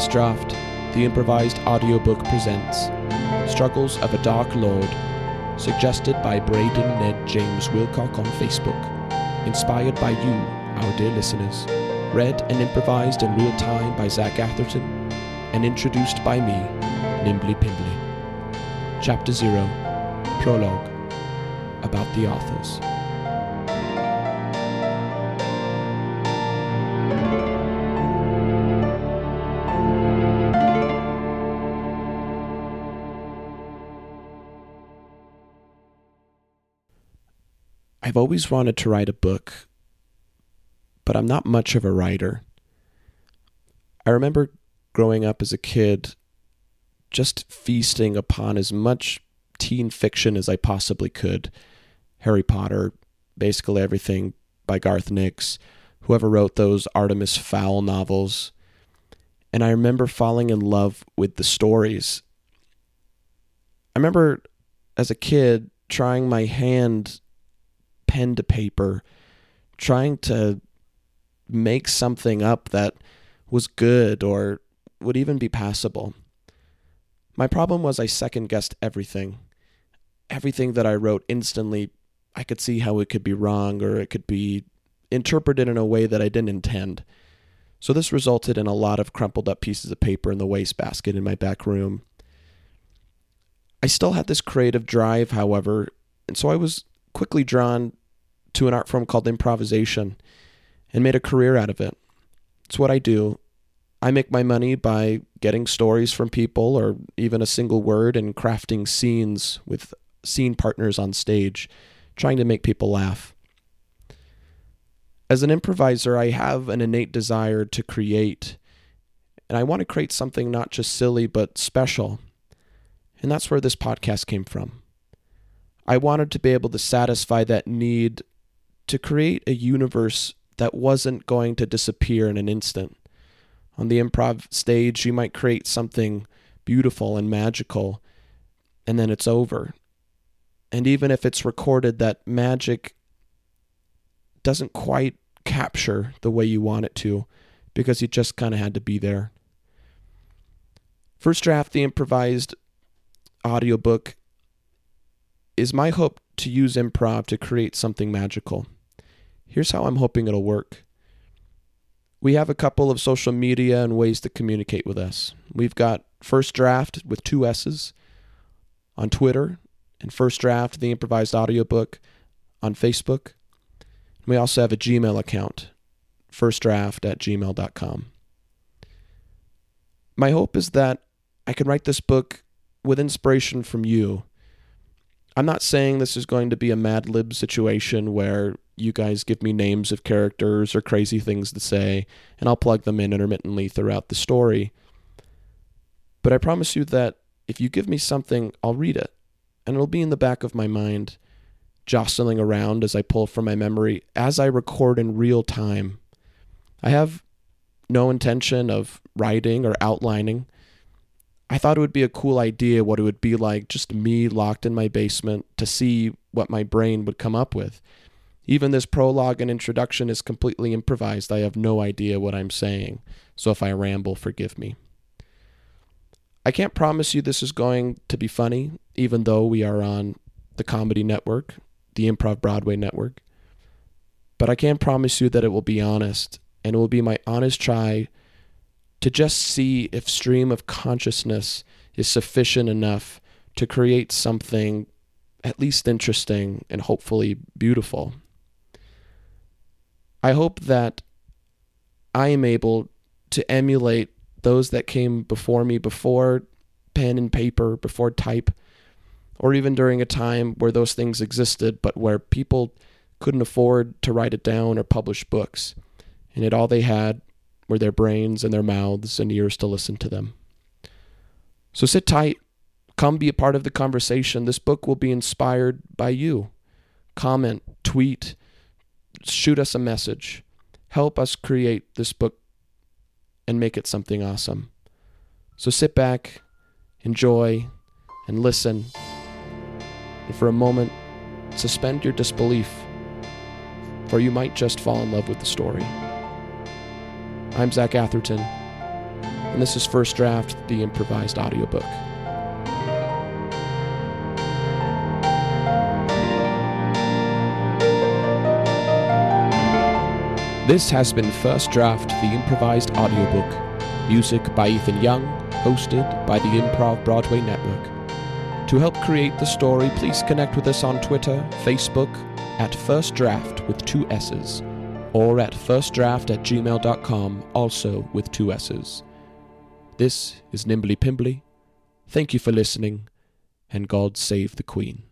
First Draft, the improvised audiobook presents Struggles of a Dark Lord, suggested by Braden Ned James Wilcock on Facebook, inspired by you, our dear listeners, read and improvised in real time by Zach Atherton, and introduced by me, Nimbly Pimbly. Chapter 0 Prologue About the Authors. I've always wanted to write a book, but I'm not much of a writer. I remember growing up as a kid just feasting upon as much teen fiction as I possibly could. Harry Potter, basically everything by Garth Nix, whoever wrote those Artemis Fowl novels. And I remember falling in love with the stories. I remember as a kid trying my hand pen to paper, trying to make something up that was good or would even be passable. My problem was I second guessed everything. Everything that I wrote instantly, I could see how it could be wrong or it could be interpreted in a way that I didn't intend. So this resulted in a lot of crumpled up pieces of paper in the wastebasket in my back room. I still had this creative drive, however, and so I was quickly drawn to an art form called improvisation and made a career out of it. It's what I do. I make my money by getting stories from people or even a single word and crafting scenes with scene partners on stage, trying to make people laugh. As an improviser, I have an innate desire to create, and I want to create something not just silly but special. And that's where this podcast came from. I wanted to be able to satisfy that need to create a universe that wasn't going to disappear in an instant. On the improv stage, you might create something beautiful and magical, and then it's over. And even if it's recorded, that magic doesn't quite capture the way you want it to because you just kind of had to be there. First Draft, the improvised audiobook, is my hope to use improv to create something magical. Here's how I'm hoping it'll work. We have a couple of social media and ways to communicate with us. We've got First Draft with two S's on Twitter, and First Draft, the improvised audiobook, on Facebook. We also have a Gmail account, firstdraft at gmail.com. My hope is that I can write this book with inspiration from you. I'm not saying this is going to be a Mad Lib situation where you guys give me names of characters or crazy things to say, and I'll plug them in intermittently throughout the story. But I promise you that if you give me something, I'll read it, and it'll be in the back of my mind, jostling around as I pull from my memory as I record in real time. I have no intention of writing or outlining. I thought it would be a cool idea what it would be like just me locked in my basement to see what my brain would come up with. Even this prologue and introduction is completely improvised. I have no idea what I'm saying, so if I ramble, forgive me. I can't promise you this is going to be funny, even though we are on the Comedy Network, the Improv Broadway Network. But I can promise you that it will be honest, and it will be my honest try to just see if stream of consciousness is sufficient enough to create something at least interesting and hopefully beautiful. I hope that I am able to emulate those that came before me, before pen and paper, before type, or even during a time where those things existed, but where people couldn't afford to write it down or publish books. And yet all they had were their brains and their mouths and ears to listen to them. So sit tight. Come be a part of the conversation. This book will be inspired by you. Comment, tweet, shoot us a message. Help us create this book and make it something awesome. So sit back, enjoy, and listen. And for a moment, suspend your disbelief, for you might just fall in love with the story. I'm Zach Atherton. and this is First Draft, the improvised audiobook. This has been First Draft, the improvised audiobook. Music by Ethan Young, hosted by the Improv Broadway Network. To help create the story, please connect with us on Twitter, Facebook, at First Draft with two S's, or at firstdraft at gmail.com, also with two S's. This is Nimbly Pimbly. Thank you for listening, and God save the Queen.